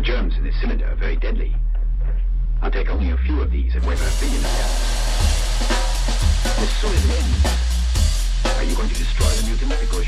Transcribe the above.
The germs in this cylinder are very deadly. I'll take only a few of these and weigh a billion of them. Because